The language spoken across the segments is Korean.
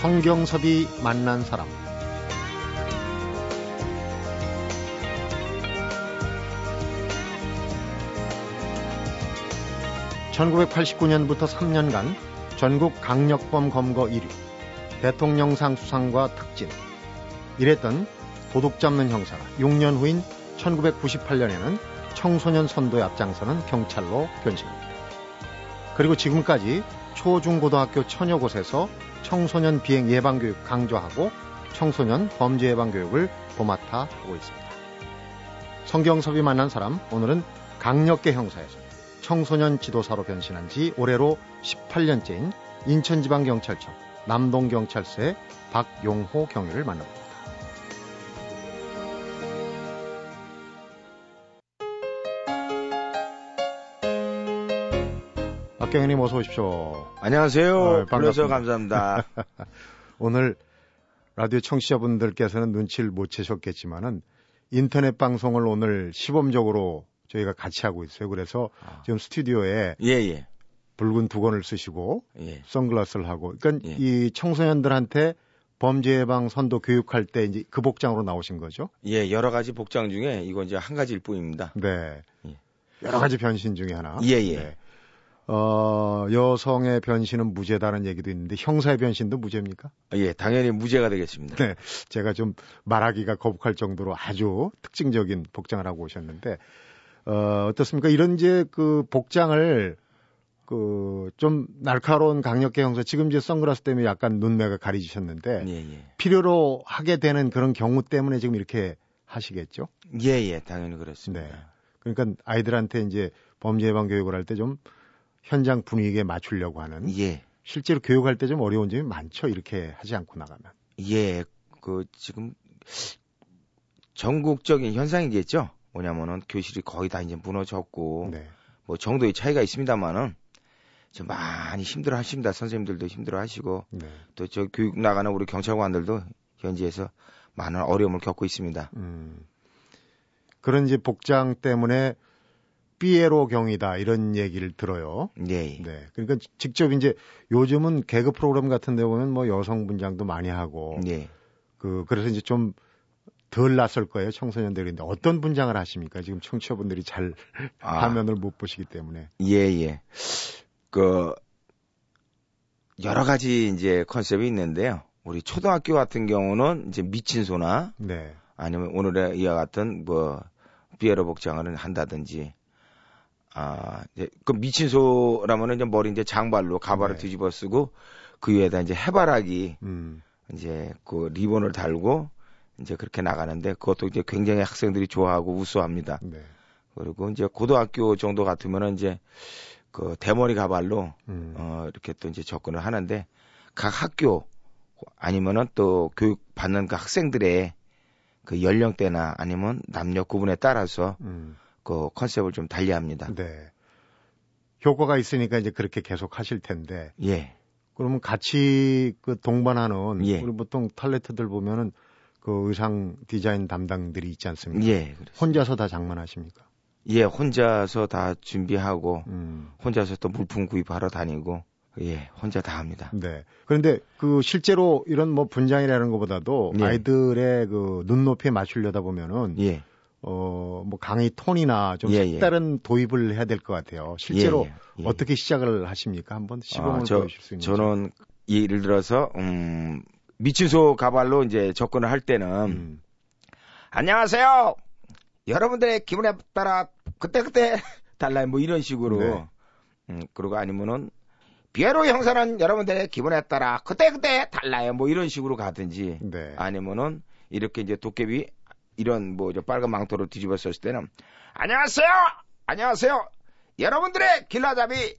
성경섭이 만난 사람 (1989년부터) (3년간) 전국 강력범 검거 1위 대통령상 수상과 특진 이랬던 도둑 잡는 형사가 6년 후인 1998년에는 청소년 선도에 앞장서는 경찰로 변신합니다. 그리고 지금까지 초중고등학교 천여 곳에서 청소년 비행 예방 교육 강조하고 청소년 범죄 예방 교육을 도맡아 하고 있습니다. 성경섭이 만난 사람 오늘은 강력계 형사에서 청소년 지도사로 변신한 지 올해로 18년째인 인천지방경찰청 남동경찰서의 박용호 경위를 만납니다. 박경현님 어서 오십시오. 안녕하세요. 어, 불러서 반갑습니다. 감사합니다. 오늘 라디오 청취자분들께서는 눈치를 못 채셨겠지만은 인터넷 방송을 오늘 시범적으로 저희가 같이 하고 있어요. 그래서 아. 지금 스튜디오에 예, 예. 붉은 두건을 쓰시고 예. 선글라스를 하고 그러니까 예. 이 청소년들한테 범죄 예방 선도 교육할 때 이제 그 복장으로 나오신 거죠? 예, 여러 가지 복장 중에 이건 이제 한 가지일 뿐입니다. 네. 예. 여러 가지 변신 중에 하나. 예, 예. 네. 어, 여성의 변신은 무죄다는 얘기도 있는데 형사의 변신도 무죄입니까? 예, 당연히 무죄가 되겠습니다. 네. 제가 좀 말하기가 거북할 정도로 아주 특징적인 복장을 하고 오셨는데 어, 어떻습니까? 이런 이제 그 복장을 그 좀 날카로운 강력계 형사 지금 이제 선글라스 때문에 약간 눈매가 가리지셨는데 예, 예. 필요로 하게 되는 그런 경우 때문에 지금 이렇게 하시겠죠? 예, 예, 당연히 그렇습니다. 네. 그러니까 아이들한테 이제 범죄 예방 교육을 할 때좀 현장 분위기에 맞추려고 하는 예. 실제로 교육할 때 좀 어려운 점이 많죠. 이렇게 하지 않고 나가면. 예, 그 지금 전국적인 현상이겠죠. 뭐냐면은 교실이 거의 다 이제 무너졌고 네. 뭐 정도의 차이가 있습니다만은 좀 많이 힘들어 하십니다. 선생님들도 힘들어 하시고 네. 또저 교육 나가는 우리 경찰관들도 현지에서 많은 어려움을 겪고 있습니다. 음. 그런 이제 복장 때문에 삐에로 경이다 이런 얘기를 들어요. 예, 예. 네. 그러니까 직접 이제 요즘은 개그 프로그램 같은 데 보면 뭐 여성 분장도 많이 하고 예. 그 그래서 이제 좀 덜 낯설 거예요 청소년들인데 어떤 분장을 하십니까 지금 청취자분들이 잘 아. 화면을 못 보시기 때문에 예, 예. 그, 여러 가지 이제 컨셉이 있는데요. 우리 초등학교 같은 경우는 이제 미친 소나 네 아니면 오늘의 이와 같은 뭐, 비에로 복장을 한다든지, 아, 이제 그 미친 소라면은 이제 머리 이제 장발로 가발을 네. 뒤집어 쓰고 그 위에다 이제 해바라기 음. 이제 그 리본을 달고 이제 그렇게 나가는데 그것도 이제 굉장히 학생들이 좋아하고 우수합니다. 네. 그리고 이제 고등학교 정도 같으면은 이제 그 대머리 가발로 음. 어 이렇게 또 이제 접근을 하는데 각 학교 아니면은 또 교육 받는 그 학생들의 그 연령대나 아니면 남녀 구분에 따라서 음. 그 컨셉을 좀 달리합니다. 네. 효과가 있으니까 이제 그렇게 계속 하실 텐데 예. 그러면 같이 그 동반하는 예. 우리 보통 탤런트들 보면은 그 의상 디자인 담당들이 있지 않습니까? 예. 그렇습니다. 혼자서 다 장만하십니까? 예, 혼자서 다 준비하고 음. 혼자서 또 물품 구입하러 다니고 예, 혼자 다 합니다. 네. 그런데 그 실제로 이런 뭐 분장이라는 것보다도 예. 아이들의 그 눈높이에 맞추려다 보면은 예. 어 뭐 강의 톤이나 좀 예, 예. 색다른 도입을 해야 될 것 같아요. 실제로 예, 예, 예. 어떻게 시작을 하십니까? 한번 시범을 아, 저- 보여주실 수 있는지. 저는 예를 들어서 음 미친소 가발로 이제 접근을 할 때는 음. 안녕하세요. 여러분들의 기분에 따라 그때그때 달라요. 뭐 이런 식으로. 네. 음, 그리고 아니면은 비에로 형사는 여러분들의 기분에 따라 그때그때 달라요. 뭐 이런 식으로 가든지 네. 아니면은 이렇게 이제 도깨비 이런 뭐저 빨간 망토를 뒤집어 썼을 때는 안녕하세요. 안녕하세요. 여러분들의 길라잡이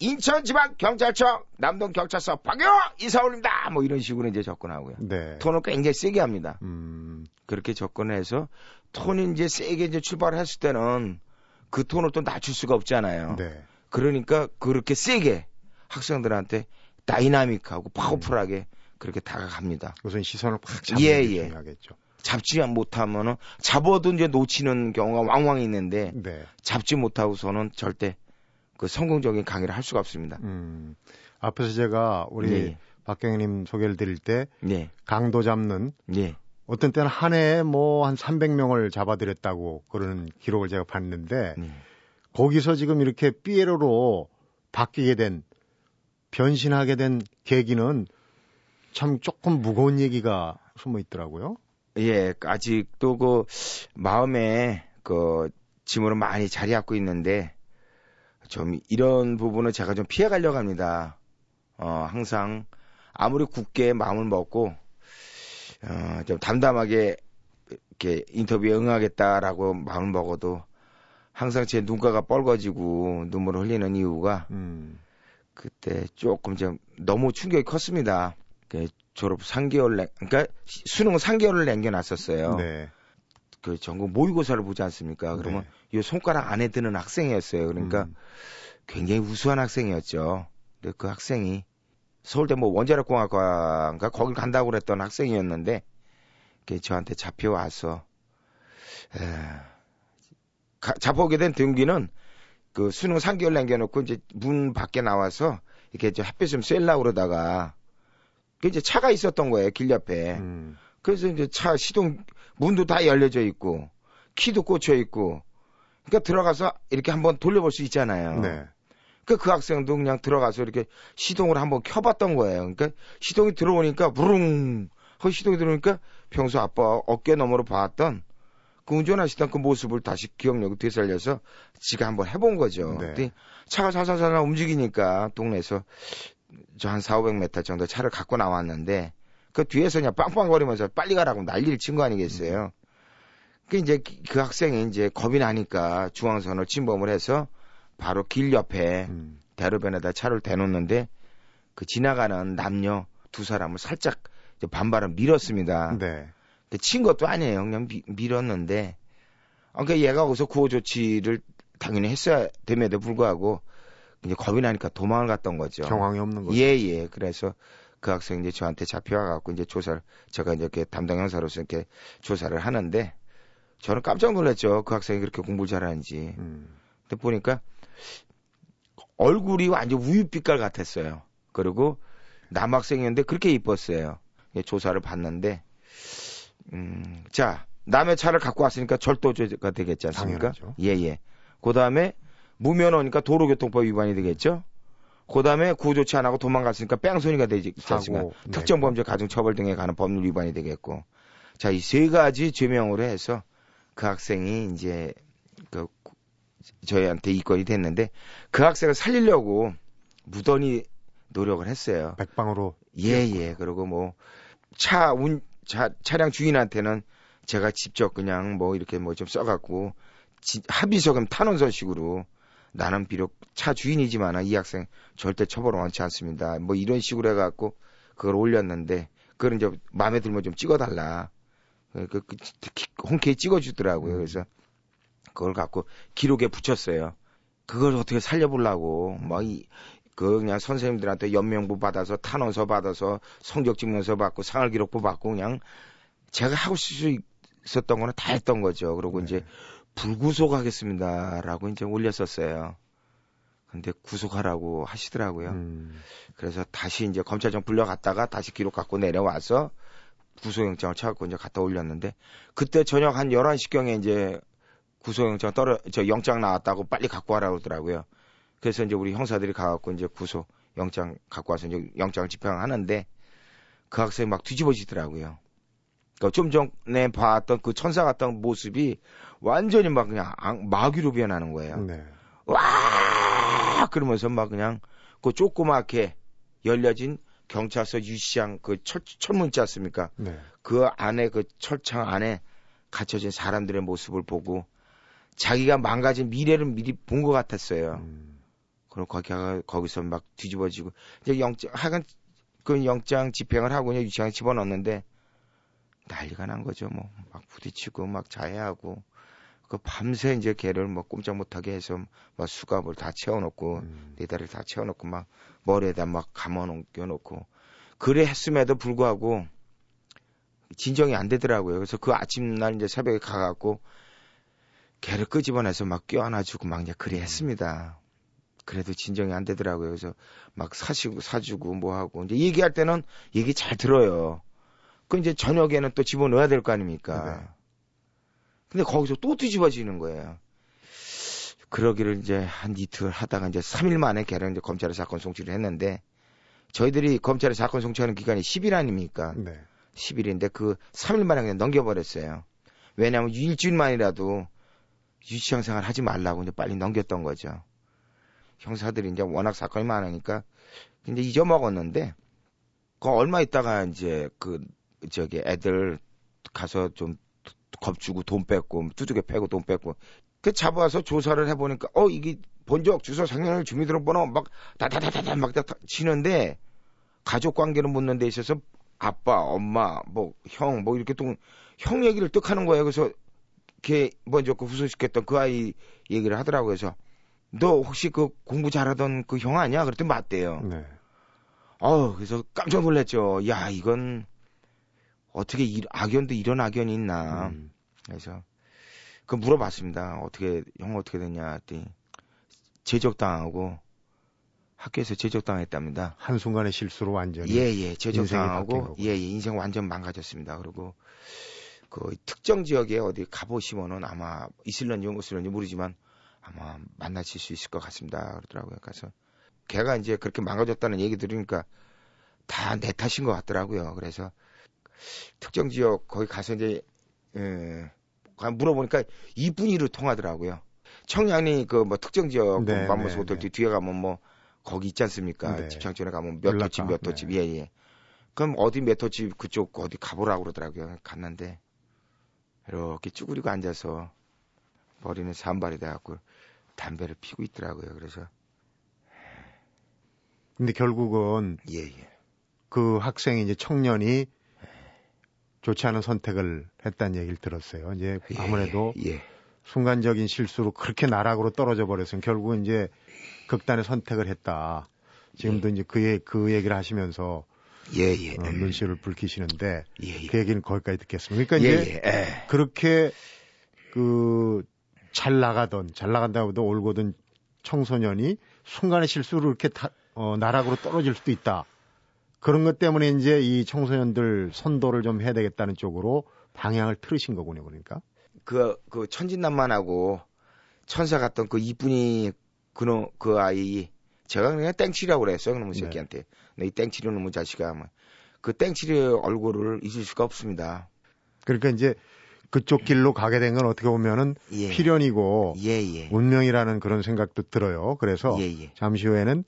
인천지방경찰청 남동경찰서 박요 이사올입니다. 뭐 이런 식으로 이제 접근하고요. 네. 톤을 굉장히 세게 합니다. 음. 그렇게 접근해서 톤이 이제 세게 이제 출발을 했을 때는 그 톤을 또 낮출 수가 없잖아요. 네. 그러니까 그렇게 세게 학생들한테 다이나믹하고 파워풀하게 그렇게 다가갑니다. 우선 시선을 확 잡는 예, 게 예. 중요하겠죠. 잡지 못하면은 잡아도 이제 놓치는 경우가 왕왕 있는데 네. 잡지 못하고서는 절대 그 성공적인 강의를 할 수가 없습니다. 음. 앞에서 제가 우리 예, 예. 박경희님 소개를 드릴 때 네. 강도 잡는 네. 어떤 때는 한 해에 뭐 한 300명을 잡아들였다고 그러는 기록을 제가 봤는데 네. 거기서 지금 이렇게 삐에로로 바뀌게 된 변신하게 된 계기는 참 조금 무거운 얘기가 숨어 있더라고요. 예, 아직도 그 마음에 그 짐으로 많이 자리 잡고 있는데 좀 이런 부분은 제가 좀 피해 가려고 합니다. 어, 항상 아무리 굳게 마음을 먹고 어, 좀 담담하게 이렇게 인터뷰에 응하겠다라고 마음을 먹어도 항상 제 눈가가 뻘거지고 눈물을 흘리는 이유가 음. 그때 조금 좀 너무 충격이 컸습니다. 그 졸업 3개월 내, 그러니까 수능 3개월을 남겨놨었어요. 네. 그 전국 모의고사를 보지 않습니까? 그러면 이 손가락 안에 드는 학생이었어요. 그러니까 음. 굉장히 우수한 학생이었죠. 근데 그 학생이 서울대 뭐 원자력공학과인가 거길 간다고 그랬던 학생이었는데 그게 저한테 잡혀와서 에, 가, 잡혀오게 된 동기는 그 수능 3개월 남겨놓고 이제 문 밖에 나와서 이렇게 저 햇빛 좀 쐬려고 그러다가 그 이제 차가 있었던 거예요 길 옆에 음. 그래서 이제 차 시동 문도 다 열려져 있고 키도 꽂혀 있고 그러니까 들어가서 이렇게 한번 돌려볼 수 있잖아요. 네. 그, 그 학생도 그냥 들어가서 이렇게 시동을 한번 켜봤던 거예요. 그러니까 시동이 들어오니까 부릉 하고 시동이 들어오니까 평소 아빠 어깨 너머로 봤던 그 운전하시던 그 모습을 다시 기억력을 되살려서 지가 한번 해본 거죠. 네. 차가 살살살 움직이니까 동네에서 저한 4, 500m 정도 차를 갖고 나왔는데 그 뒤에서 그냥 빵빵거리면서 빨리 가라고 난리를 친 거 아니겠어요. 그 이제 그 학생이 이제 겁이 나니까 중앙선을 침범을 해서 바로 길 옆에 음. 대로변에다 차를 대놓는데 그 지나가는 남녀 두 사람을 살짝 반발을 밀었습니다. 네. 근데 친 것도 아니에요. 그냥 미- 밀었는데, 아, 그러니까 얘가 거기서 구호 조치를 당연히 했어야 됨에도 불구하고 이제 겁이 나니까 도망을 갔던 거죠. 경황이 없는 거죠. 예, 예. 그래서 그 학생이 이제 저한테 잡혀와갖고 이제 조사를, 제가 이제 이렇게 담당 형사로서 이렇게 조사를 하는데, 저는 깜짝 놀랐죠. 그 학생이 그렇게 공부를 잘하는지. 음. 근데 보니까 얼굴이 완전 우유빛깔 같았어요. 그리고 남학생이었는데 그렇게 이뻤어요. 예, 조사를 봤는데, 음, 자, 남의 차를 갖고 왔으니까 절도죄가 되겠지 않습니까? 당연하죠. 예, 예. 그 다음에 무면허니까 도로교통법 위반이 되겠죠? 그 다음에 구조치 안 하고 도망갔으니까 뺑소니가 되지 않습니까? 네. 특정 범죄 가중 처벌 등에 관한 법률 위반이 되겠고. 자, 이 세 가지 죄명으로 해서 그 학생이 이제 그 구- 저희한테 입건이 됐는데 그 학생을 살리려고 무던히 노력을 했어요. 백방으로 예, 예. 그리고 뭐, 차, 운, 차, 차량 주인한테는 제가 직접 그냥 뭐 이렇게 뭐 좀 써갖고, 지- 합의서금 탄원서식으로 나는 비록 차 주인이지만 이 학생 절대 처벌을 원치 않습니다. 뭐 이런 식으로 해갖고 그걸 올렸는데, 그걸 이제 마음에 들면 좀 찍어달라. 그, 그, 그 홈케이 찍어주더라고요. 그래서 그걸 갖고 기록에 붙였어요. 그걸 어떻게 살려보려고, 뭐, 이, 그 그냥 선생님들한테 연명부 받아서 탄원서 받아서 성적 증명서 받고 상할 기록부 받고 그냥 제가 하고 수 있었던 거는 다 했던 거죠. 그리고 네. 이제 불구속 하겠습니다라고 이제 올렸었어요. 근데 구속하라고 하시더라고요. 음. 그래서 다시 이제 검찰청 불려갔다가 다시 기록 갖고 내려와서 구속영장을 찾고 이제 갖다 올렸는데 그때 저녁 한 11시경에 이제 구속영장 떨어 저 영장 나왔다고 빨리 갖고 와라 그러더라고요. 그래서 이제 우리 형사들이 가 갖고 이제 구속 영장 갖고 와서 이제 영장을 집행하는데 그 학생이 막 뒤집어지더라고요. 그러니까 좀 전에 봤던 그 천사 같던 모습이 완전히 막 그냥 악- 마귀로 변하는 거예요. 네. 와 그러면서 막 그냥 그 조그맣게 열려진 경찰서 유시장 그 철, 철문 있지 않습니까? 네. 그 안에 그 철창 안에 갇혀진 사람들의 모습을 보고 자기가 망가진 미래를 미리 본 것 같았어요. 음. 그럼 거기 가 거기서 막 뒤집어지고 이제 영장 하여간 그 영장 집행을 하고 그냥 유치장에 집어넣었는데 난리가 난 거죠. 뭐 막 부딪히고 막 자해하고 그 밤새 이제 걔를 뭐 꼼짝 못하게 해서 막 수갑을 다 채워놓고 음. 네 다리를 다 채워놓고 막 머리에다 막 감아놓고 그래 했음에도 불구하고 진정이 안 되더라고요. 그래서 그 아침날 이제 새벽에 가갖고 걔를 끄집어내서 막 껴안아주고 막 이제 그래 했습니다. 그래도 진정이 안 되더라고요. 그래서 막 사시고 사주고 뭐 하고 이제 얘기할 때는 얘기 잘 들어요. 그 이제 저녁에는 또 집어넣어야 될 거 아닙니까? 네. 근데 거기서 또 뒤집어지는 거예요. 그러기를 이제 한 이틀 하다가 이제 3일 만에 걔를 이제 검찰에 사건 송치를 했는데 저희들이 검찰에 사건 송치하는 기간이 10일 아닙니까? 네. 10일인데 그 3일 만에 그냥 넘겨버렸어요. 왜냐하면 일주일만이라도 유치원 생활 하지 말라고 이제 빨리 넘겼던 거죠. 형사들이 이제 워낙 사건이 많으니까 이제 잊어먹었는데 그 얼마 있다가 이제 그 저기 애들 가서 좀 겁주고 돈 뺏고 두둑에 패고 돈 뺏고 그 잡아와서 조사를 해보니까 어 이게 본적 주소 생년을 주민등록번호 막 다다다다다 막 다 치는데 가족 관계를 묻는 데 있어서 아빠 엄마 뭐 형뭐 이렇게 또 형 얘기를 뜩 하는 거예요. 그래서 걔 먼저 그 후소시켰던 그 아이 얘기를 하더라고요. 그래서 너 혹시 그 공부 잘하던 그 형 아니야? 그랬더니 맞대요. 네. 어 그래서 깜짝 놀랐죠. 야 이건 어떻게 이, 악연도 이런 악연이 있나 음. 그래서 그 물어봤습니다. 어떻게 형 어떻게 됐냐 했더니 제적당하고 학교에서 제적당했답니다. 한순간의 실수로 완전히 예예 인생이 바뀐 제적당하고 거고. 예 예 인생 완전 망가졌습니다. 그리고 그 특정 지역에 어디 가보시면은 아마 있을런지 없을런지 모르지만 아마 만나실 수 있을 것 같습니다. 그러더라고요. 그래서 걔가 이제 그렇게 망가졌다는 얘기 들으니까 다 내 탓인 것 같더라고요. 그래서 특정 지역 거기 가서 이제 예, 가- 물어보니까 이분이로 통하더라고요. 청량리 그 뭐 특정 지역 네, 맘모스 네, 호텔 네. 뒤에 가면 뭐 거기 있지 않습니까? 네. 직장촌에 가면 몇 호집 몇 호집 네. 예 예. 그럼 어디 몇 호집 그쪽 어디 가보라고 그러더라고요. 갔는데 이렇게 쭈그리고 앉아서 머리는 산발이 돼갖고 담배를 피고 있더라고요. 그래서 근데 결국은 예 예. 그 학생이 이제 청년이 좋지 않은 선택을 했다는 얘기를 들었어요. 이제 아무래도 예. 순간적인 실수로 그렇게 나락으로 떨어져 버렸으면 결국은 이제 극단의 선택을 했다. 지금도 이제 그, 얘- 그 얘기를 하시면서 예 예. 어, 눈시를 붉히시는데 예예. 그 얘기는 거기까지 듣겠습니다. 그러니까 이제. 예. 그렇게 그 잘 나가던 잘 나간다고 해도 올고든 청소년이 순간의 실수로 이렇게 다, 어, 나락으로 떨어질 수도 있다. 그런 것 때문에 이제 이 청소년들 선도를 좀 해야 되겠다는 쪽으로 방향을 틀으신 거군요. 그러니까. 그, 그 천진난만하고 천사 같던 그 이쁜이 그놈, 그 아이, 제가 그냥 땡치라고 그랬어요. 그놈의 네. 새끼한테. 너이 땡치리 놈의 자식아. 뭐. 그 땡치리의 얼굴을 잊을 수가 없습니다. 그러니까 이제 그쪽 길로 가게 된 건 어떻게 보면은 예. 필연이고 예, 예. 운명이라는 그런 생각도 들어요. 그래서 예, 예. 잠시 후에는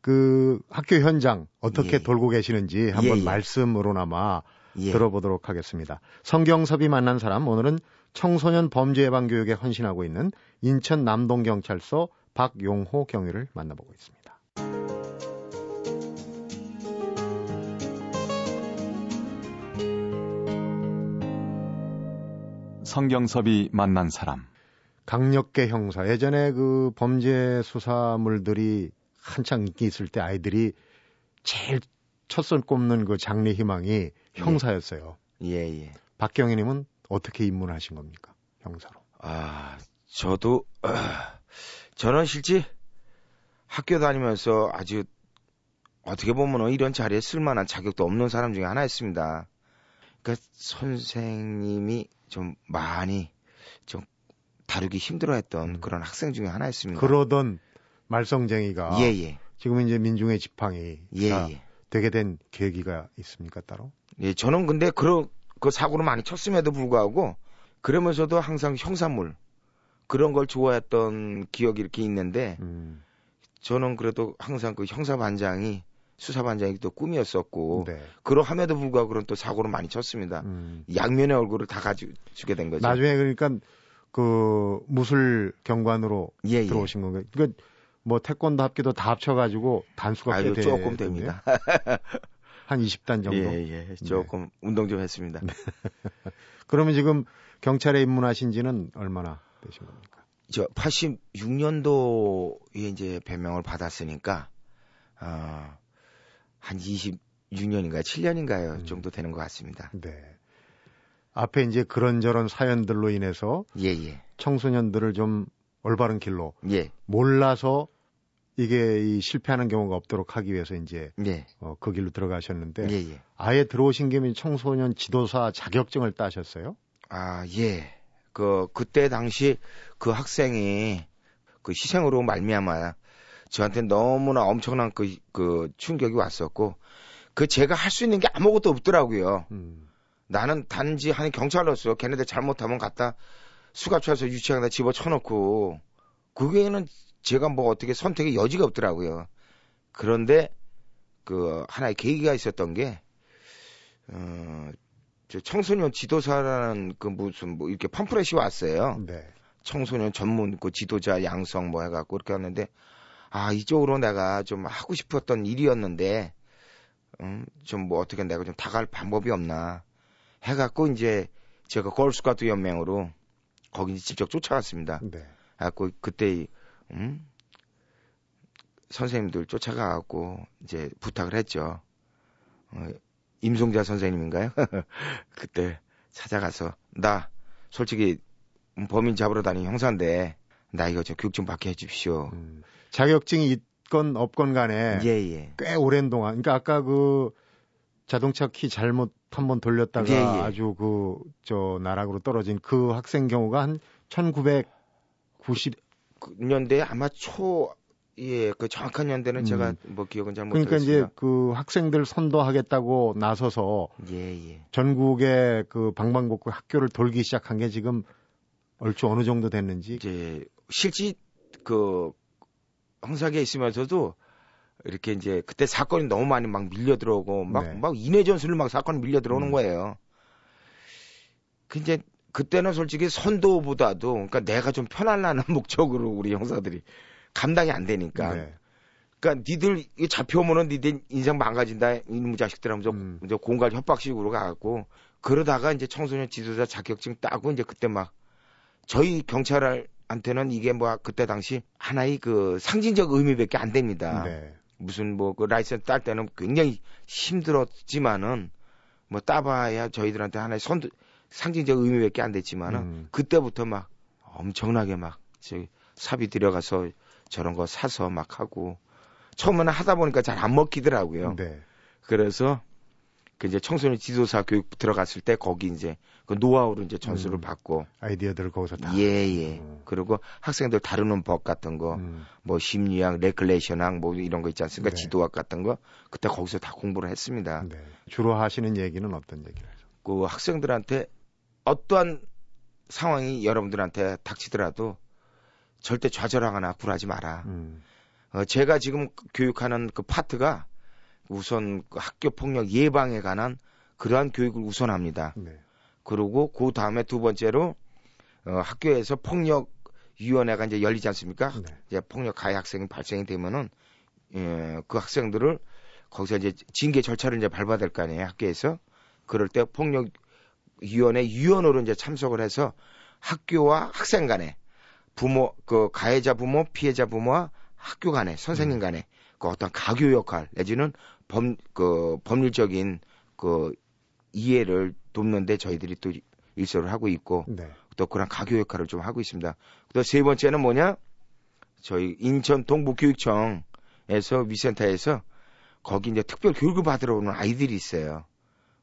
그 학교 현장 어떻게 예. 돌고 계시는지 한번 예, 예. 말씀으로나마 예. 들어보도록 하겠습니다. 성경섭이 만난 사람 오늘은 청소년 범죄 예방 교육에 헌신하고 있는 인천 남동 경찰서 박용호 경위를 만나보고 있습니다. 성경섭이 만난 사람. 강력계 형사 예전에 그 범죄 수사물들이 한창 인기 있을 때 아이들이 제일 첫 손 꼽는 그 장래 희망이 형사였어요. 예, 예. 박경희 님은 어떻게 입문하신 겁니까? 형사로. 아, 저도, 아, 저는 실제 학교 다니면서 아주 어떻게 보면 이런 자리에 쓸만한 자격도 없는 사람 중에 하나였습니다. 그러니까 선생님이 좀 많이 좀 다루기 힘들어했던 음. 그런 학생 중에 하나였습니다. 그러던 말썽쟁이가 예, 예. 지금 이제 민중의 지팡이 예, 가 예. 되게 된 계기가 있습니까 따로? 예, 저는 근데 그런 그 사고를 많이 쳤음에도 불구하고 그러면서도 항상 형사물 그런 걸 좋아했던 기억이 이렇게 있는데 음, 저는 그래도 항상 그 형사반장이 수사반장이 또 꿈이었었고 네. 그러함에도 불구하고 그런 또 사고를 많이 쳤습니다. 음. 양면의 얼굴을 다 가지게 된 거죠. 나중에 그러니까 그 무술 경관으로 예, 예. 들어오신 건가요? 그러니까 뭐 태권도 합기도 다 합쳐가지고 단수가 아유 꽤 조금? 됩니다. 한 20단 정도. 예, 예. 조금 운동 좀 했습니다. 그러면 지금 경찰에 입문하신 지는 얼마나 되신 겁니까? 저 86년도에 이제 배명을 받았으니까 어, 한 26년인가요? 7년인가요? 음. 정도 되는 것 같습니다. 네. 앞에 이제 그런저런 사연들로 인해서 예, 예. 청소년들을 좀 올바른 길로 예. 몰라서 이게 이 실패하는 경우가 없도록 하기 위해서 이제 예. 어, 그 길로 들어가셨는데 예, 예. 아예 들어오신 김에 청소년 지도사 자격증을 따셨어요? 아, 예. 그 그때 당시 그 학생이 그 희생으로 말미암아 저한테 너무나 엄청난 그, 그 충격이 왔었고 그 제가 할 수 있는 게 아무것도 없더라고요. 음. 나는 단지 한 경찰로서 걔네들 잘못하면 갖다 수갑차서 유치장에다 집어 쳐놓고 그게는 제가 뭐 어떻게 선택의 여지가 없더라고요. 그런데 그 하나의 계기가 있었던 게 어, 저 청소년 지도사라는 그 무슨 뭐 이렇게 팜프렛이 왔어요. 네. 청소년 전문 그 지도자 양성 뭐 해갖고 이렇게 왔는데 아 이쪽으로 내가 좀 하고 싶었던 일이었는데 음, 좀 뭐 어떻게 내가 좀 다갈 방법이 없나 해갖고 이제 제가 걸스카트 연맹으로 거기 직접 쫓아갔습니다. 네. 갖고 그때 음 선생님들 쫓아가갖고 이제 부탁을 했죠. 어, 임송자 선생님인가요? 그때 찾아가서 나 솔직히 범인 잡으러 다니는 형사인데 나 이거 저 교육 좀 받게 해주십시오. 음. 자격증이 있건 없건 간에 예 예. 꽤 오랜 동안 그러니까 아까 그 자동차 키 잘못 한번 돌렸다가 예, 예. 아주 그 저 나락으로 떨어진 그 학생 경우가 한 1990그 년대 아마 초 예, 그 정확한 연대는 음. 제가 뭐 기억은 잘 그러니까 이제 못하겠습니다. 그 학생들 선도하겠다고 나서서 예, 예. 전국의 그 방방곡곡 학교를 돌기 시작한 게 지금 얼추 어느 정도 됐는지 이제 실제 그 형사계에 있으면서도 이렇게 이제 그때 사건이 너무 많이 막 밀려 들어오고 막 네. 막 인해 전술로 막 사건이 밀려 들어오는 음. 거예요. 그 이제 그때는 솔직히 선도보다도 그러니까 내가 좀 편하려는 목적으로 우리 형사들이 감당이 안 되니까 네. 그러니까 니들 잡혀오면은 니들 인생 망가진다 이놈 자식들 하면서 음. 이제 공갈 협박식으로 가갖고 그러다가 이제 청소년 지도자 자격증 따고 이제 그때 막 저희 경찰한테는 이게 뭐 그때 당시 하나의 그 상징적 의미밖에 안 됩니다. 네. 무슨 뭐 그 라이센스 딸 때는 굉장히 힘들었지만은 뭐 따봐야 저희들한테 하나의 선 상징적 의미밖에 안 됐지만은 음. 그때부터 막 엄청나게 막 저기 사비 들여가서 저런 거 사서 막 하고 처음에는 하다 보니까 잘 안 먹히더라고요. 네. 그래서 그 이제 청소년 지도사 교육 들어갔을 때 거기 이제 그 노하우로 이제 전수를 음. 받고 아이디어들을 거기서 다 예예 음. 그리고 학생들 다루는 법 같은 거 음. 뭐 심리학, 레클레이션학 뭐 이런 거 있지 않습니까? 네. 지도학 같은 거 그때 거기서 다 공부를 했습니다. 네. 주로 하시는 얘기는 어떤 얘기를 하죠? 그 학생들한테 어떠한 상황이 여러분들한테 닥치더라도 절대 좌절하거나 굴하지 마라. 음. 어, 제가 지금 교육하는 그 파트가 우선 그 학교 폭력 예방에 관한 그러한 교육을 우선합니다. 네. 그리고 그 다음에 두 번째로 어, 학교에서 폭력 위원회가 이제 열리지 않습니까? 네. 이제 폭력 가해 학생이 발생이 되면은 예, 그 학생들을 거기서 이제 징계 절차를 이제 밟아야 될 거 아니에요 학교에서 그럴 때 폭력 위원회 위원으로 이제 참석을 해서 학교와 학생 간에 부모 그 가해자 부모 피해자 부모와 학교 간에 선생님 간에 그 어떤 가교 역할 내지는 범 그 법률적인 그 이해를 돕는데 저희들이 또 일소를 하고 있고 네. 또 그런 가교 역할을 좀 하고 있습니다. 또 세 번째는 뭐냐? 저희 인천 동부교육청에서 위센터에서 거기 이제 특별 교육을 받으러 오는 아이들이 있어요.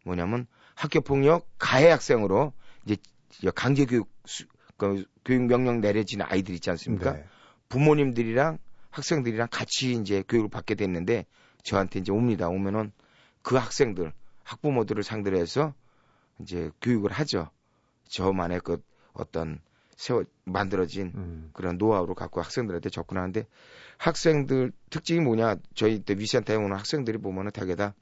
뭐냐면 학교 폭력 가해 학생으로 이제 강제 교육 수- 그 교육 명령 내려진 아이들 있지 않습니까? 네. 부모님들이랑 학생들이랑 같이 이제 교육을 받게 됐는데 저한테 이제 옵니다. 오면은 그 학생들 학부모들을 상대로 해서 이제 교육을 하죠. 저만의 그 어떤 세워 만들어진 음. 그런 노하우를 갖고 학생들한테 접근하는데 학생들 특징이 뭐냐 저희 때 위센터에 오는 학생들이 보면은 대개 다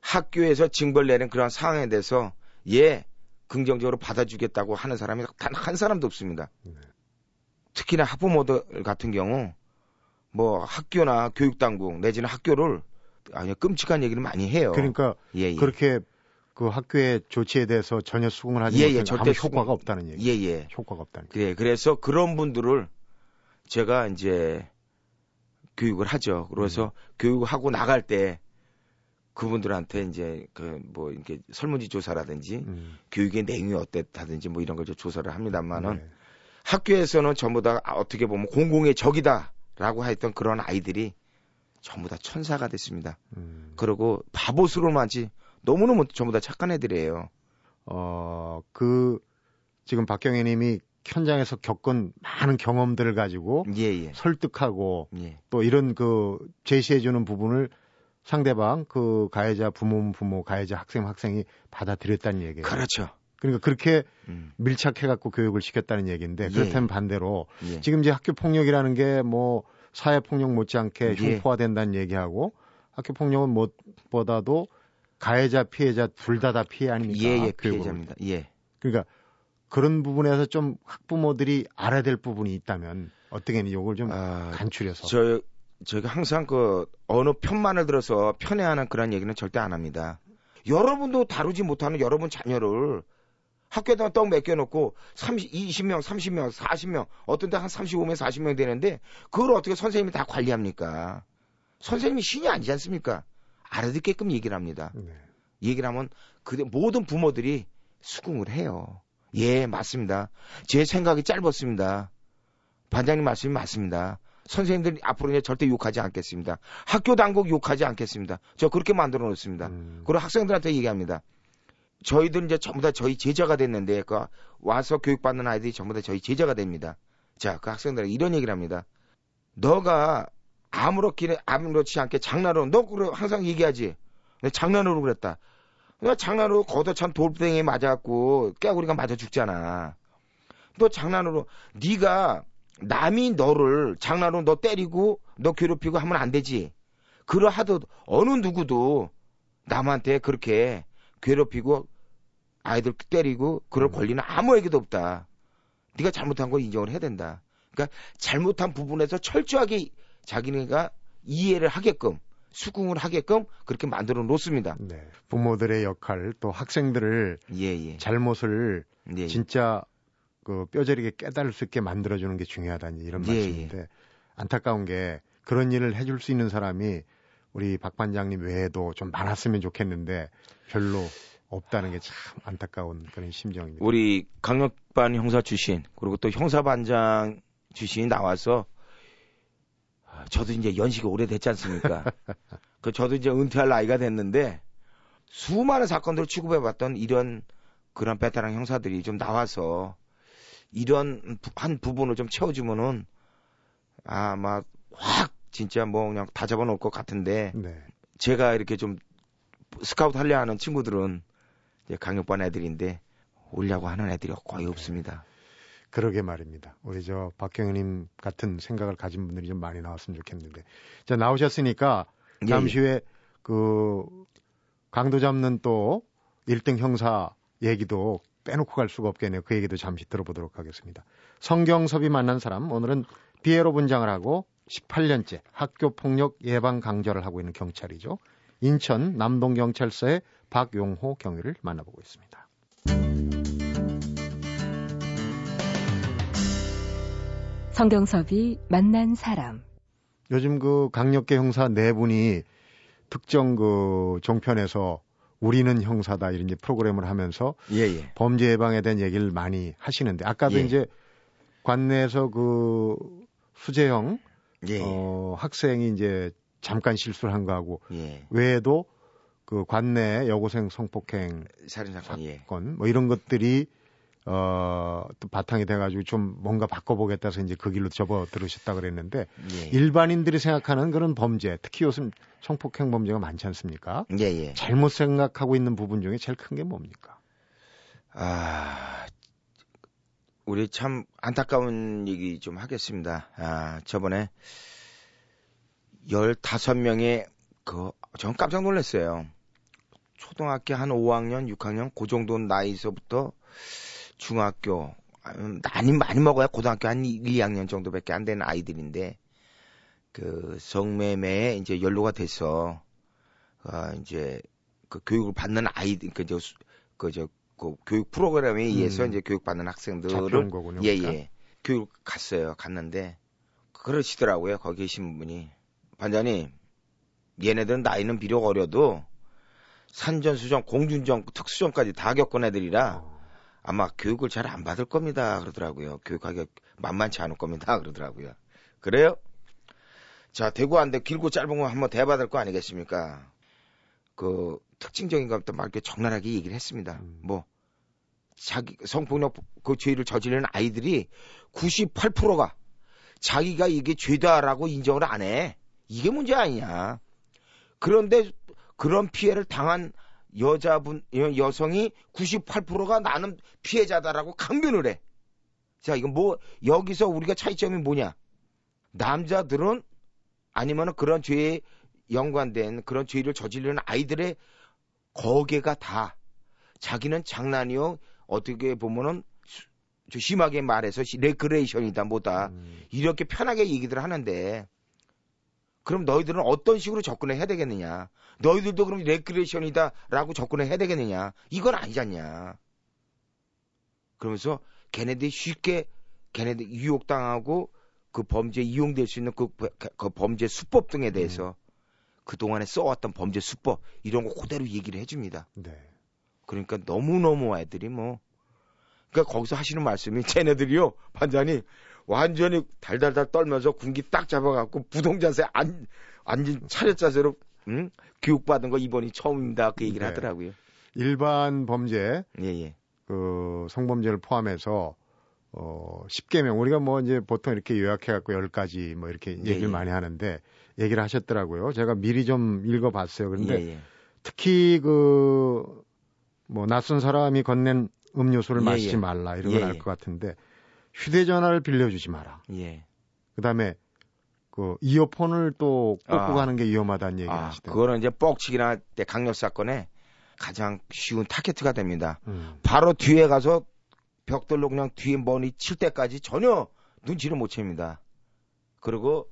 학교에서 징벌 내는 그런 상황에 대해서 예 긍정적으로 받아주겠다고 하는 사람이 단 한 사람도 없습니다. 네. 특히나 학부모들 같은 경우 뭐 학교나 교육당국 내지는 학교를 아니 끔찍한 얘기를 많이 해요. 그러니까 예, 예. 그렇게 그 학교의 조치에 대해서 전혀 수긍을 하지 예, 예, 절대 효과가 없다는 얘기. 예, 예. 효과가 없다는. 그래, 그래서 그런 분들을 제가 이제 교육을 하죠. 그래서 음. 교육하고 나갈 때 그분들한테 이제 그 뭐 이렇게 설문지 조사라든지 음. 교육의 내용이 어땠다든지 뭐 이런 걸좀 조사를 합니다만은 네. 학교에서는 전부 다 어떻게 보면 공공의 적이다. 라고 했던 그런 아이들이 전부 다 천사가 됐습니다. 음. 그리고 바보스러움하지 너무너무 전부 다 착한 애들이에요. 어, 그, 지금 박경혜 님이 현장에서 겪은 많은 경험들을 가지고 예, 예. 설득하고 예. 또 이런 그 제시해주는 부분을 상대방 그 가해자 부모는 부모, 가해자 학생 학생이 받아들였다는 얘기예요. 그렇죠. 그러니까 그렇게 음. 밀착해갖고 교육을 시켰다는 얘기인데 예. 그렇다면 반대로 예. 지금 이제 학교 폭력이라는 게 뭐 사회 폭력 못지않게 예. 흉포화 된다는 얘기하고 학교 폭력은 무엇보다도 가해자 피해자 둘다다 피해 아닙니까? 예, 예. 피해자입니다. 예. 그러니까 그런 부분에서 좀 학부모들이 알아야 될 부분이 있다면 어떻게는 이걸 좀 아, 간추려서 저 저희가 항상 그 어느 편만을 들어서 편애하는 그런 얘기는 절대 안 합니다. 여러분도 다루지 못하는 여러분 자녀를 학교에다 떡 맡겨놓고 30, 20명, 30명, 40명, 어떤 데 한 35명, 40명 되는데 그걸 어떻게 선생님이 다 관리합니까? 선생님이 신이 아니지 않습니까? 알아듣게끔 얘기를 합니다. 네. 얘기를 하면 그 모든 부모들이 수긍을 해요. 예, 맞습니다. 제 생각이 짧았습니다. 반장님 말씀이 맞습니다. 선생님들 앞으로 이제 절대 욕하지 않겠습니다. 학교 당국 욕하지 않겠습니다. 저 그렇게 만들어 놓습니다. 음, 그리고 학생들한테 얘기합니다. 저희들 이제 전부 다 저희 제자가 됐는데 그 와서 교육받는 아이들이 전부 다 저희 제자가 됩니다. 자, 그 학생들에게 이런 얘기를 합니다. 너가 아무렇게 아무렇지 않게 장난으로 너 그래 항상 얘기하지. 내 장난으로 그랬다. 내가 장난으로 걷어찬 돌덩이에 맞아갖고 깨구리가 맞아 죽잖아. 너 장난으로 네가 남이 너를 장난으로 너 때리고 너 괴롭히고 하면 안 되지. 그러하듯 어느 누구도 남한테 그렇게 괴롭히고 아이들 때리고 그럴 음. 권리는 아무에게도 없다. 네가 잘못한 걸 인정을 해야 된다. 그러니까 잘못한 부분에서 철저하게 자기네가 이해를 하게끔 수긍을 하게끔 그렇게 만들어 놓습니다. 네. 부모들의 역할 또 학생들을 예, 예. 잘못을 예, 예. 진짜 그 뼈저리게 깨달을 수 있게 만들어주는 게 중요하다는 이런 예, 말씀인데 안타까운 게 그런 일을 해줄 수 있는 사람이 우리 박 반장님 외에도 좀 많았으면 좋겠는데 별로 없다는 게 참 안타까운 그런 심정입니다. 우리 강력반 형사 출신 그리고 또 형사 반장 출신이 나와서 아, 저도 이제 연식이 오래됐지 않습니까? 그 저도 이제 은퇴할 나이가 됐는데 수많은 사건들을 취급해봤던 이런 그런 베테랑 형사들이 좀 나와서 이런 부- 한 부분을 좀 채워주면은 아마 확 진짜 뭐 그냥 다 잡아놓을 것 같은데 네. 제가 이렇게 좀 스카우트 하려 하는 친구들은 이제 강력반 애들인데 오려고 하는 애들이 거의 없습니다. 그러게 말입니다. 우리 저 박경현님 같은 생각을 가진 분들이 좀 많이 나왔으면 좋겠는데. 자, 나오셨으니까 예, 잠시 후에 그 강도 잡는 또 1등 형사 얘기도 빼놓고 갈 수가 없겠네요. 그 얘기도 잠시 들어보도록 하겠습니다. 성경섭이 만난 사람, 오늘은 비에로 분장을 하고 18년째 학교 폭력 예방 강좌를 하고 있는 경찰이죠. 인천 남동경찰서의 박용호 경위를 만나보고 있습니다. 성경섭이 만난 사람. 요즘 그 강력계 형사 네 분이 특정 그 종편에서 우리는 형사다 이런 이제 프로그램을 하면서 예, 예. 범죄 예방에 대한 얘기를 많이 하시는데 아까도 예. 이제 관내에서 그 수재형 예. 어 학생이 이제 잠깐 실수를 한 거하고 예. 외에도 그 관내 여고생 성폭행 살인 사건 예. 사건 뭐 이런 것들이 어또 바탕이 돼가지고 좀 뭔가 바꿔보겠다 해서 이제 그 길로 접어 들으셨다 그랬는데 예. 일반인들이 생각하는 그런 범죄, 특히 요즘 성폭행 범죄가 많지 않습니까? 예, 예. 잘못 생각하고 있는 부분 중에 제일 큰 게 뭡니까? 아, 우리 참 안타까운 얘기 좀 하겠습니다. 아, 저번에 15명의 그, 전 깜짝 놀랐어요. 초등학교 한 5학년, 6학년, 그 정도 나이서부터 중학교, 음, 많이, 많이 먹어야 고등학교 한 2, 2학년 정도밖에 안 되는 아이들인데, 그 성매매에 이제 연루가 돼서, 아, 이제 그 교육을 받는 아이들, 그, 저, 수- 그, 저, 그 교육 프로그램에 의해서 음. 이제 교육받는 학생들을 거군요. 예, 그러니까. 예. 교육 갔어요. 갔는데 그러시더라고요. 거기 계신 분이. 반장님, 얘네들은 나이는 비록 어려도 산전수전, 공준전, 특수전까지 다 겪은 애들이라 어, 아마 교육을 잘 안 받을 겁니다. 그러더라고요. 교육하기 만만치 않을 겁니다. 그러더라고요. 그래요? 자, 안 돼. 길고 짧은 거 한번 될거 아니겠습니까? 그 특징적인 것부터 막 이렇게 적나라하게 얘기를 했습니다. 음. 뭐 자기 성폭력 그 죄를 저지르는 아이들이 98%가 자기가 이게 죄다라고 인정을 안 해. 이게 문제 아니냐. 그런데 그런 피해를 당한 여자분 여- 여성이 98%가 나는 피해자다라고 강변을 해. 자, 이건 뭐 여기서 우리가 차이점이 뭐냐? 남자들은 아니면은 그런 죄에 연관된 그런 죄를 저지르는 아이들의 거개가 다 자기는 장난이요. 어떻게 보면은 심하게 말해서 시- 레크레이션이다 뭐다. 음. 이렇게 편하게 얘기들 하는데 그럼 너희들은 어떤 식으로 접근을 해야 되겠느냐? 너희들도 그럼 레크레이션이다라고 접근을 해야 되겠느냐? 이건 아니잖냐. 그러면서 걔네들이 쉽게 걔네들 유혹당하고 그 범죄에 이용될 수 있는 그, 그 범죄 수법 등에 대해서 그동안에 써왔던 범죄 수법 이런 거 그대로 얘기를 해줍니다. 네. 그러니까 너무너무 애들이 뭐 그러니까 거기서 하시는 말씀이 쟤네들이요 반장이 완전히 달달달 떨면서 군기 딱 잡아갖고 부동자세 안 앉은 차렷 자세로 응? 교육받은 거 이번이 처음입니다 그 얘기를 네. 하더라고요 일반 범죄 예 예 그 성범죄를 포함해서 어 10개명 우리가 뭐 이제 보통 이렇게 요약해 갖고 10가지 뭐 이렇게 예, 얘기를 예. 많이 하는데 얘기를 하셨더라고요. 제가 미리 좀 읽어 봤어요. 그런데 예 예 특히 그 뭐 낯선 사람이 건넨 음료수를 예, 마시지 예. 말라 이런 건 예, 알 예. 것 같은데 휴대전화를 빌려주지 마라. 예. 그다음에 그 이어폰을 또 꽂고 아. 가는 게 위험하다는 얘기를 아 하시더라고요. 그거는 이제 뻑치기나 할때 강력 사건에 가장 쉬운 타겟트가 됩니다. 음. 바로 뒤에 가서 벽돌로 그냥 뒤에 머리 칠 때까지 전혀 눈치를 못 챕니다. 그리고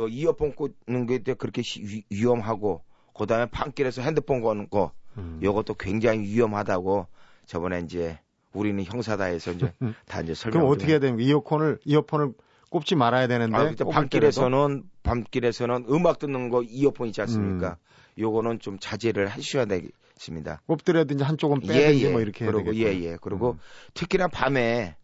그 이어폰 꽂는 게 그렇게 시- 위- 위험하고 그다음에 판길에서 핸드폰 거는 거 음. 요것도 굉장히 위험하다고 저번에 이제 우리는 형사다에서 이제 다 이제 설명. 그럼 어떻게 해야 되는 거? 이어폰을 이어폰을 꼽지 말아야 되는데 아? 밤길에서는 밤길에서는 음악 듣는 거 이어폰 있지 않습니까? 음. 요거는 좀 자제를 하셔야 되겠습니다. 꼽더라든지 한쪽은 빼든지 뭐 이렇게 해야 그리고 되겠고. 예, 예. 그리고 음. 특히나 밤에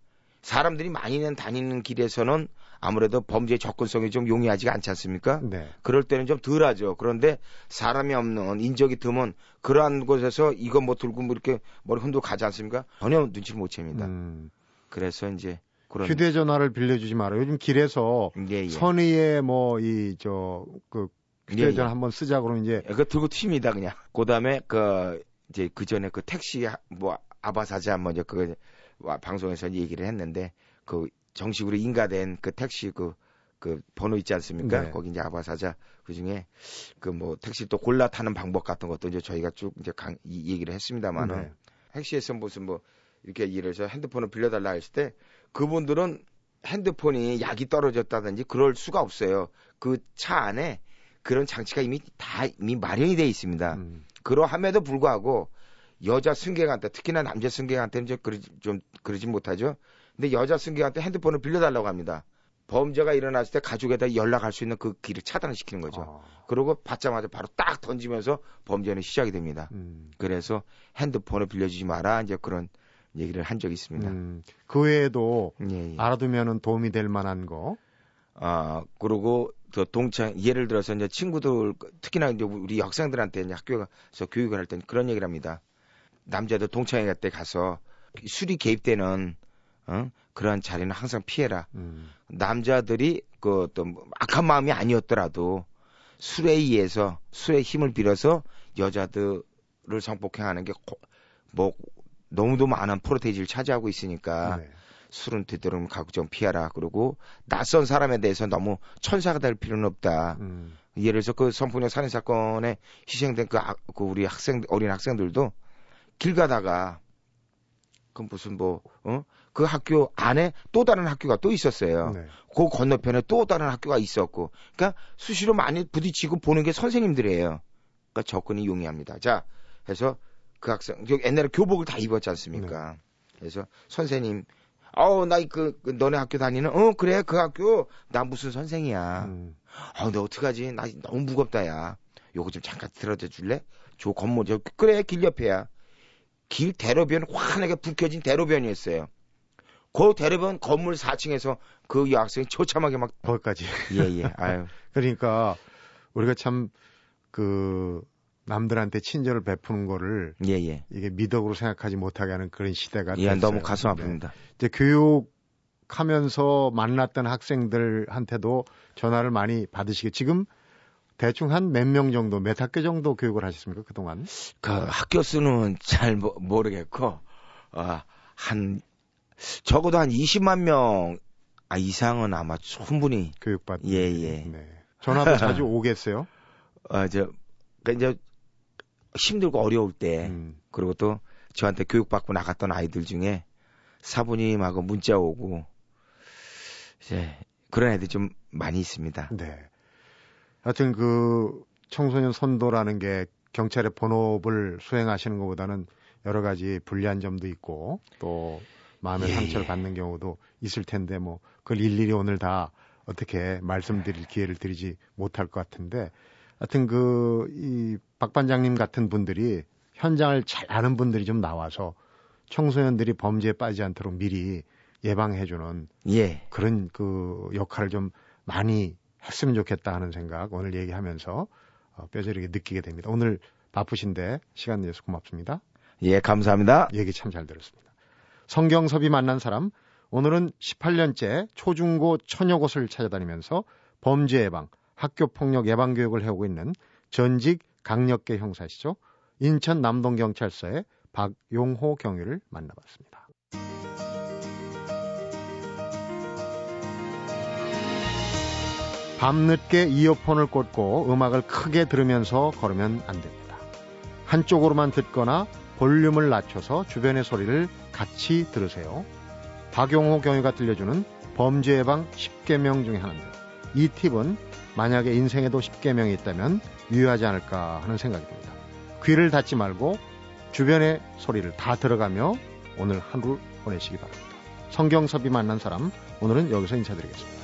사람들이 많이 다니는 길에서는 아무래도 범죄 접근성이 좀 용이하지가 않지 않습니까? 네. 그럴 때는 좀 덜하죠. 그런데 사람이 없는 인적이 드문 그러한 곳에서 이거 뭐 들고 뭐 이렇게 머리 흔들고 가지 않습니까? 전혀 눈치를 못 챕니다. 음. 그래서 이제 그런 휴대전화를 빌려주지 마라. 요즘 길에서 예, 예. 선의에 뭐이 저그 휴대전화 예, 예. 한번 쓰자 그러면 이제 그거 들고 튑니다 그냥. 그다음에 그 이제 그 전에 그 택시 하- 뭐 아바사자 먼저 그 와- 방송에서 얘기를 했는데 그 정식으로 인가된 그 택시 그 그 번호 있지 않습니까? 네. 거기 이제 아바사자 그 중에 그 뭐 택시 또 골라 타는 방법 같은 것도 이제 저희가 쭉 이제 강, 이 얘기를 했습니다만은 네. 택시에서 무슨 뭐 이렇게 예를 들어서 핸드폰을 빌려달라 했을 때 그분들은 핸드폰이 약이 떨어졌다든지 그럴 수가 없어요. 그 차 안에 그런 장치가 이미 다 이미 마련이 돼 있습니다. 음. 그러함에도 불구하고 여자 승객한테 특히나 남자 승객한테는 좀 그러지, 좀 그러지 못하죠. 근데 여자 승객한테 핸드폰을 빌려달라고 합니다. 범죄가 일어났을 때 가족에다 연락할 수 있는 그 길을 차단시키는 거죠. 아, 그리고 받자마자 바로 딱 던지면서 범죄는 시작이 됩니다. 음. 그래서 핸드폰을 빌려주지 마라 이제 그런 얘기를 한 적이 있습니다. 음. 그 외에도 예, 예. 알아두면은 도움이 될 만한 거. 아, 그리고 또 동창, 예를 들어서 이제 친구들, 특히나 이제 우리 학생들한테 이제 학교에서 교육을 할 때는 그런 얘기를 합니다. 남자들 동창회 때 가서 술이 개입되는, 어? 그러한 자리는 항상 피해라. 음. 남자들이 그 어떤 뭐 악한 마음이 아니었더라도 술에 의해서 술의 힘을 빌어서 여자들을 성폭행하는 게 뭐 너무도 많은 프로테이지를 차지하고 있으니까 네. 술은 되도록 각종 피하라. 그리고 낯선 사람에 대해서 너무 천사가 될 필요는 없다. 음. 예를 들어서 그 성폭력 살인 사건에 희생된 그, 아- 그 우리 학생 어린 학생들도 길 가다가 그 무슨 뭐 어? 그 학교 안에 또 다른 학교가 또 있었어요. 네. 그 건너편에 또 다른 학교가 있었고, 그러니까 수시로 많이 부딪히고 보는 게 선생님들이에요. 그러니까 접근이 용이합니다. 자, 해서 그 학생, 저 옛날에 교복을 다 입었지 않습니까? 그래서 선생님, 어우, 나 그, 그 너네 학교 다니는, 어, 그래, 그 학교, 나 무슨 선생이야. 음. 아, 너 어떡하지? 나 너무 무겁다, 야. 요거 좀 잠깐 들어줘 줄래? 저 건물, 저, 그래, 길 옆에야. 길 대로변, 환하게 불 켜진 대로변이었어요. 그 대려변 건물 4층에서 그 여학생이 처참하게 막 거기까지. 예 예. 아유. 그러니까 우리가 참 그 남들한테 친절을 베푸는 거를 예 예. 이게 미덕으로 생각하지 못하게 하는 그런 시대가 예, 됐어요. 너무 가슴 네. 아픕니다. 이제 교육 하면서 만났던 학생들한테도 전화를 많이 받으시게 지금 대충 한 몇 명 정도 몇 학교 정도 교육을 하셨습니까 그동안? 그 학교 수는 잘 모, 모르겠고 아, 한 적어도 한 20만 명 아, 이상은 아마 충분히 교육받. 예, 예. 네. 전화도 자주 오겠어요. 어, 저, 그 이제 힘들고 어려울 때 음. 그리고 또 저한테 교육받고 나갔던 아이들 중에 사부님하고 문자 오고 이제 그런 애들이 좀 많이 있습니다. 네. 하여튼 그 청소년 선도라는 게 경찰의 본업을 수행하시는 것보다는 여러 가지 불리한 점도 있고 또 마음의 예, 상처를 예. 받는 경우도 있을 텐데 뭐 그걸 일일이 오늘 다 어떻게 말씀드릴 기회를 드리지 못할 것 같은데 하여튼 그 이 박 반장님 같은 분들이 현장을 잘 아는 분들이 좀 나와서 청소년들이 범죄에 빠지지 않도록 미리 예방해주는 예. 그런 그 역할을 좀 많이 했으면 좋겠다 하는 생각 오늘 얘기하면서 어, 뼈저리게 느끼게 됩니다. 오늘 바쁘신데 시간 내서 고맙습니다. 예, 감사합니다. 얘기 참 잘 들었습니다. 성경섭이 만난 사람 오늘은 18년째 초중고 천여 곳을 찾아다니면서 범죄 예방, 학교 폭력 예방 교육을 해오고 있는 전직 강력계 형사시죠. 인천 남동경찰서의 박용호 경위를 만나봤습니다. 밤늦게 이어폰을 꽂고 음악을 크게 들으면서 걸으면 안 됩니다. 한쪽으로만 듣거나 볼륨을 낮춰서 주변의 소리를 같이 들으세요. 박용호 경위가 들려주는 범죄 예방 10개명 중에 하나인데 이 팁은 만약에 인생에도 10개명이 있다면 유효하지 않을까 하는 생각이 듭니다. 귀를 닫지 말고 주변의 소리를 다 들어가며 오늘 하루 보내시기 바랍니다. 성경섭이 만난 사람 오늘은 여기서 인사드리겠습니다.